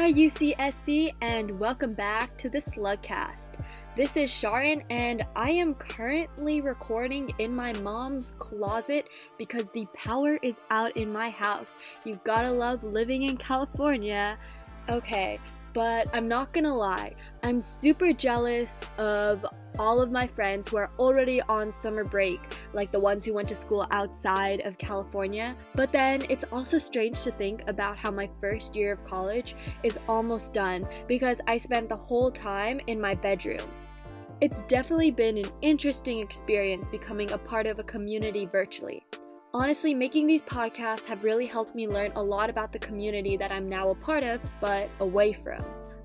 Hi UCSC and welcome back to the Slugcast. This is Sharon and I am currently recording in my mom's closet because the power is out in my house. You gotta love living in California. Okay, but I'm not gonna lie, I'm super jealous of all of my friends who are already on summer break, like the ones who went to school outside of California. But then it's also strange to think about how my first year of college is almost done because I spent the whole time in my bedroom. It's definitely been an interesting experience becoming a part of a community virtually. Honestly, making these podcasts have really helped me learn a lot about the community that I'm now a part of, but away from.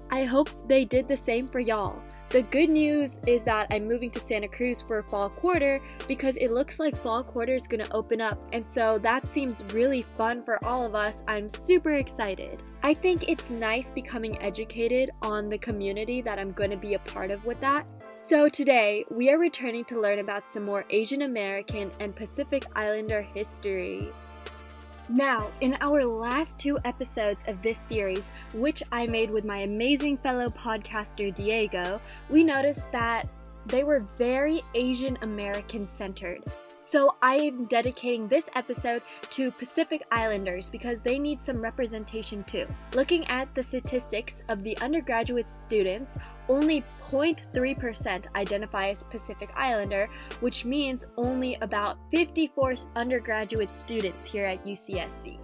I hope they did the same for y'all. The good news is that I'm moving to Santa Cruz for fall quarter because it looks like fall quarter is going to open up, and so that seems really fun for all of us. I'm super excited. I think it's nice becoming educated on the community that I'm going to be a part of with that. So today, we are returning to learn about some more Asian American and Pacific Islander history. Now, in our last two episodes of this series, which I made with my amazing fellow podcaster Diego, we noticed that they were very Asian American centered. So I am dedicating this episode to Pacific Islanders because they need some representation too. Looking at the statistics of the undergraduate students, only 0.3% identify as Pacific Islander, which means only about 54 undergraduate students here at UCSC.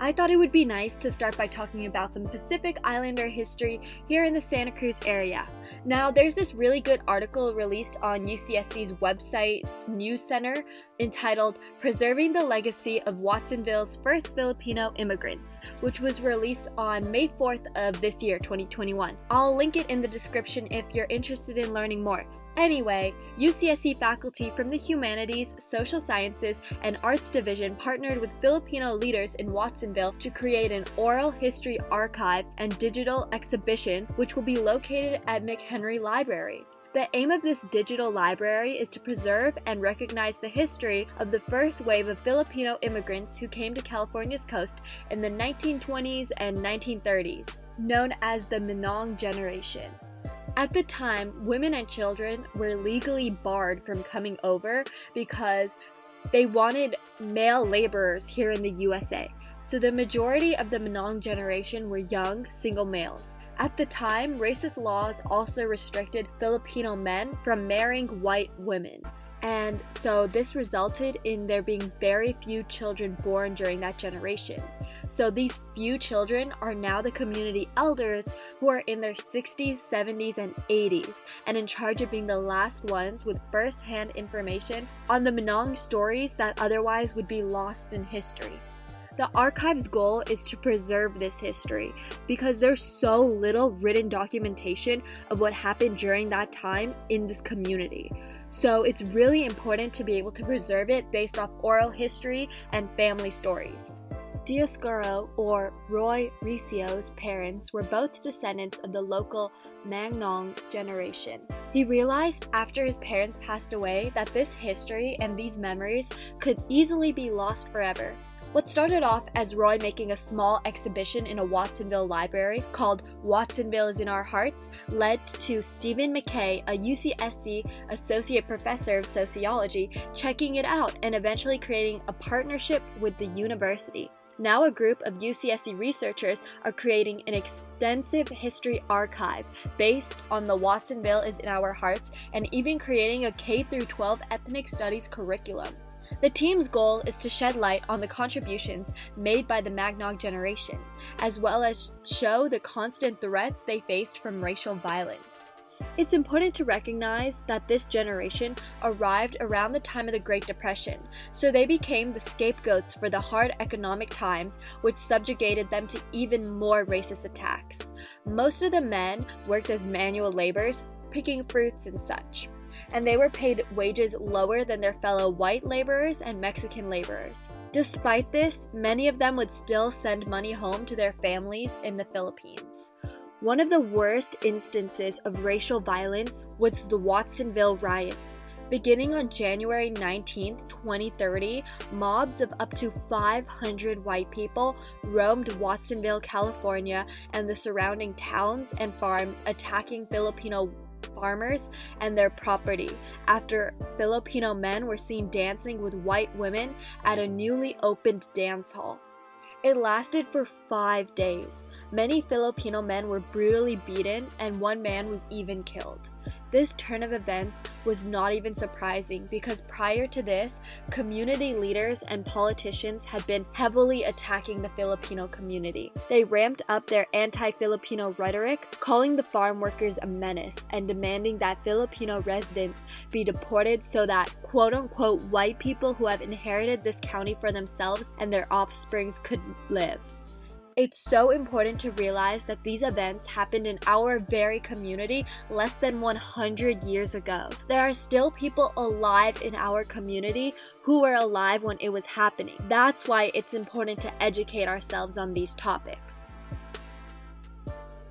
I thought it would be nice to start by talking about some Pacific Islander history here in the Santa Cruz area. Now, there's this really good article released on UCSC's website's news center entitled Preserving the Legacy of Watsonville's First Filipino Immigrants, which was released on May 4th of this year, 2021. I'll link it in the description if you're interested in learning more. Anyway, UCSC faculty from the Humanities, Social Sciences, and Arts Division partnered with Filipino leaders in Watsonville to create an oral history archive and digital exhibition, which will be located at McHenry Library. The aim of this digital library is to preserve and recognize the history of the first wave of Filipino immigrants who came to California's coast in the 1920s and 1930s, known as the Manong generation. At the time, women and children were legally barred from coming over because they wanted male laborers here in the USA. So the majority of the Manong generation were young, single males. At the time, racist laws also restricted Filipino men from marrying white women. And so this resulted in there being very few children born during that generation. So these few children are now the community elders who are in their 60s, 70s, and 80s and in charge of being the last ones with first hand information on the Manong stories that otherwise would be lost in history. The archive's goal is to preserve this history because there's so little written documentation of what happened during that time in this community. So it's really important to be able to preserve it based off oral history and family stories. Dioscoro, or Roy Recio's parents, were both descendants of the local Manong generation. He realized after his parents passed away that this history and these memories could easily be lost forever. What started off as Roy making a small exhibition in a Watsonville library called Watsonville is in Our Hearts led to Stephen McKay, a UCSC associate professor of sociology, checking it out and eventually creating a partnership with the university. Now, a group of UCSC researchers are creating an extensive history archive based on the Watsonville is in Our Hearts and even creating a K 12 ethnic studies curriculum. The team's goal is to shed light on the contributions made by the Manong generation, as well as show the constant threats they faced from racial violence. It's important to recognize that this generation arrived around the time of the Great Depression, so they became the scapegoats for the hard economic times, which subjugated them to even more racist attacks. Most of the men worked as manual laborers, picking fruits and such, and they were paid wages lower than their fellow white laborers and Mexican laborers. Despite this, many of them would still send money home to their families in the Philippines. One of the worst instances of racial violence was the Watsonville riots. Beginning on January 19, 2030, mobs of up to 500 white people roamed Watsonville, California, and the surrounding towns and farms, attacking Filipino farmers and their property after Filipino men were seen dancing with white women at a newly opened dance hall. It lasted for five days. Many Filipino men were brutally beaten, and one man was even killed. This turn of events was not even surprising because prior to this, community leaders and politicians had been heavily attacking the Filipino community. They ramped up their anti Filipino rhetoric, calling the farm workers a menace and demanding that Filipino residents be deported so that quote unquote white people who have inherited this county for themselves and their offsprings could live. It's so important to realize that these events happened in our very community less than 100 years ago. There are still people alive in our community who were alive when it was happening. That's why it's important to educate ourselves on these topics.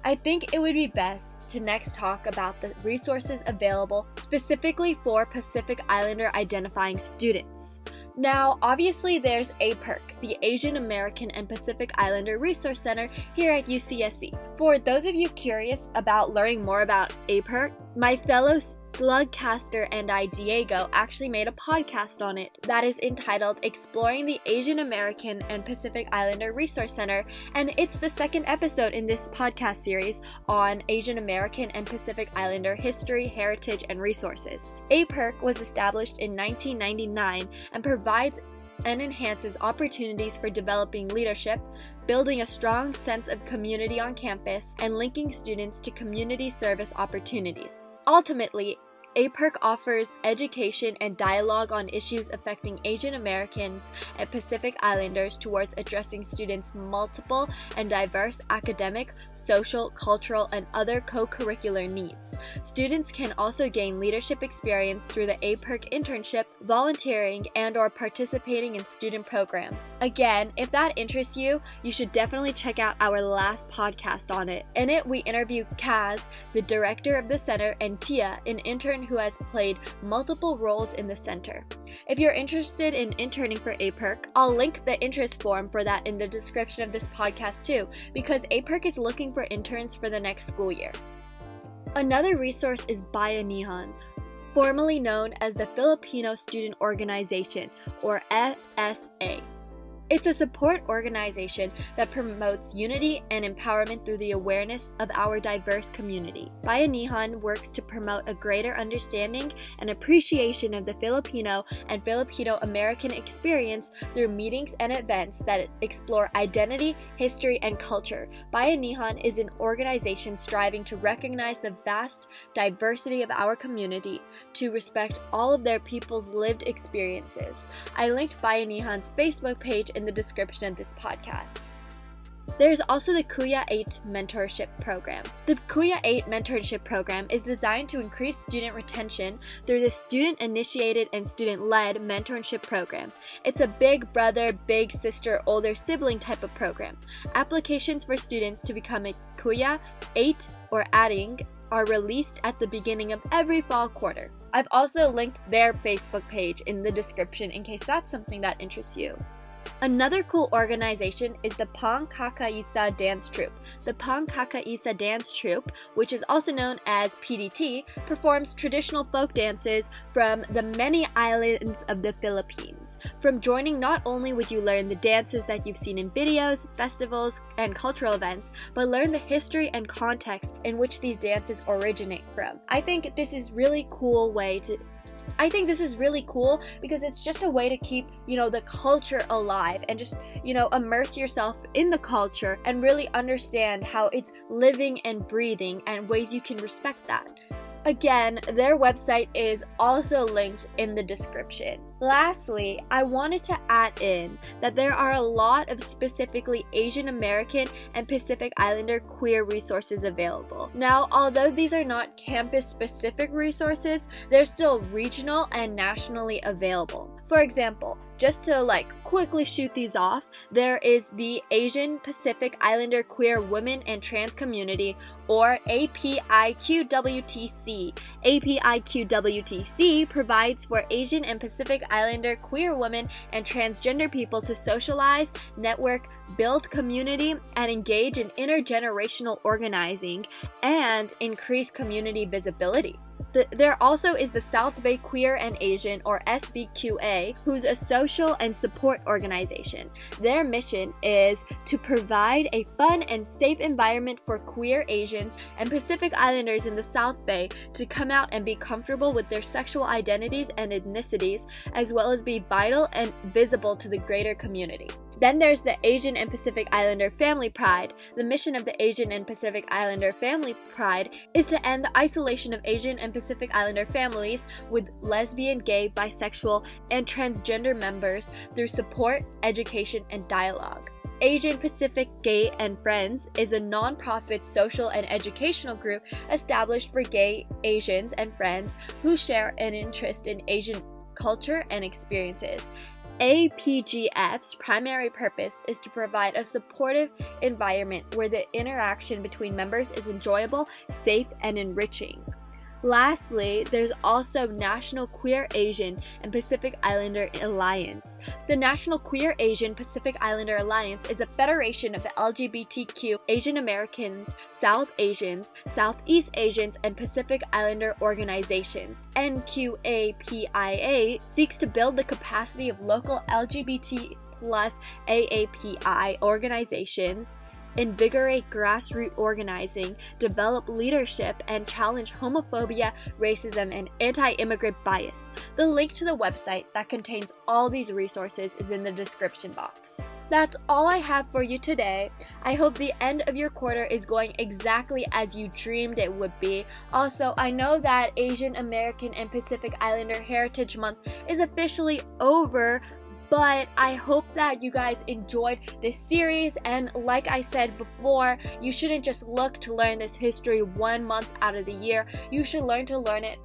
I think it would be best to next talk about the resources available specifically for Pacific Islander identifying students. Now, obviously, there's APIRC, the Asian American and Pacific Islander Resource Center here at UCSC. For those of you curious about learning more about APIRC, my fellow Slugcaster and I, Diego, actually made a podcast on it that is entitled Exploring the Asian American and Pacific Islander Resource Center, and it's the second episode in this podcast series on Asian American and Pacific Islander history, heritage, and resources. APIRC was established in 1999 and provides and enhances opportunities for developing leadership, building a strong sense of community on campus, and linking students to community service opportunities. Ultimately, APIRC offers education and dialogue on issues affecting Asian Americans and Pacific Islanders towards addressing students' multiple and diverse academic, social, cultural, and other co curricular needs. Students can also gain leadership experience through the APIRC internship, volunteering, and or participating in student programs. Again, if that interests you, you should definitely check out our last podcast on it. In it, we interview Kaz, the director of the center, and Tia, an intern who has played multiple roles in the center. If you're interested in interning for APIRC, I'll link the interest form for that in the description of this podcast too, because APIRC is looking for interns for the next school year. Another resource is Bayanihan, formerly known as the Filipino Student Organization, or FSA. It's a support organization that promotes unity and empowerment through the awareness of our diverse community. Bayanihan works to promote a greater understanding and appreciation of the Filipino and Filipino American experience through meetings and events that explore identity, history, and culture. Bayanihan is an organization striving to recognize the vast diversity of our community, to respect all of their people's lived experiences. I linked Bayanihan's Facebook page in the description of this podcast. There's also the Kuya Ate Mentorship Program. The Kuya Ate Mentorship Program is designed to increase student retention through the student initiated and student led mentorship program. It's a big brother, big sister, older sibling type of program. Applications for students to become a Kuya Ate or Ading are released at the beginning of every fall quarter. I've also linked their Facebook page in the description in case that's something that interests you. Another cool organization is the Pagkakaisa Dance Troupe. The Pagkakaisa Dance Troupe, which is also known as PDT, performs traditional folk dances from the many islands of the Philippines. From joining, not only would you learn the dances that you've seen in videos, festivals, and cultural events, but learn the history and context in which these dances originate from. I think this is really cool way to I think this is really cool because it's just a way to keep, you know, the culture alive and just, you know, immerse yourself in the culture and really understand how it's living and breathing and ways you can respect that. Again, their website is also linked in the description. Lastly, I wanted to add in that there are a lot of specifically Asian American and Pacific Islander queer resources available. Now, although these are not campus specific resources, they're still regional and nationally available. For example, just to like quickly shoot these off, there is the Asian Pacific Islander Queer Women and Trans Community or APIQWTC APIQWTC provides for Asian and Pacific Islander queer women and transgender people to socialize, network, build community, and engage in intergenerational organizing and increase community visibility. The, there also is the South Bay Queer and Asian, or SBQA, who's a social and support organization. Their mission is to provide a fun and safe environment for queer Asians and Pacific Islanders in the South Bay to come out and be comfortable with their sexual identities and ethnicities, as well as be vital and visible to the greater community. Then there's the Asian and Pacific Islander Family Pride. The mission of the Asian and Pacific Islander Family Pride is to end the isolation of Asian and Pacific Islander families with lesbian, gay, bisexual, and transgender members through support, education, and dialogue. Asian Pacific Gay and Friends is a nonprofit social and educational group established for gay Asians and friends who share an interest in Asian culture and experiences. APGF's primary purpose is to provide a supportive environment where the interaction between members is enjoyable, safe, and enriching. Lastly, there's also National Queer Asian and Pacific Islander Alliance. The National Queer Asian Pacific Islander Alliance is a federation of LGBTQ Asian Americans, South Asians, Southeast Asians, and Pacific Islander organizations. NQAPIA seeks to build the capacity of local LGBT plus AAPI organizations invigorate grassroots organizing, develop leadership, and challenge homophobia, racism, and anti immigrant bias. The link to the website that contains all these resources is in the description box. That's all I have for you today. I hope the end of your quarter is going exactly as you dreamed it would be. Also, I know that Asian American and Pacific Islander Heritage Month is officially over, but I hope that you guys enjoyed this series. And like I said before, you shouldn't just look to learn this history one month out of the year. You should learn to learn it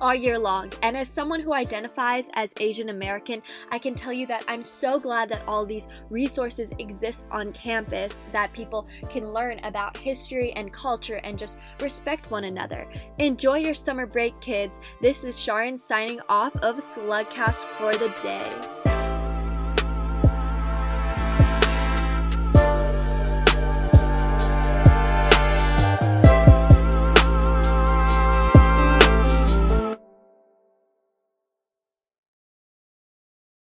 all year long. And as someone who identifies as Asian American, I can tell you that I'm so glad that all these resources exist on campus that people can learn about history and culture and just respect one another. Enjoy your summer break, kids. This is Sharon signing off of Slugcast for the day.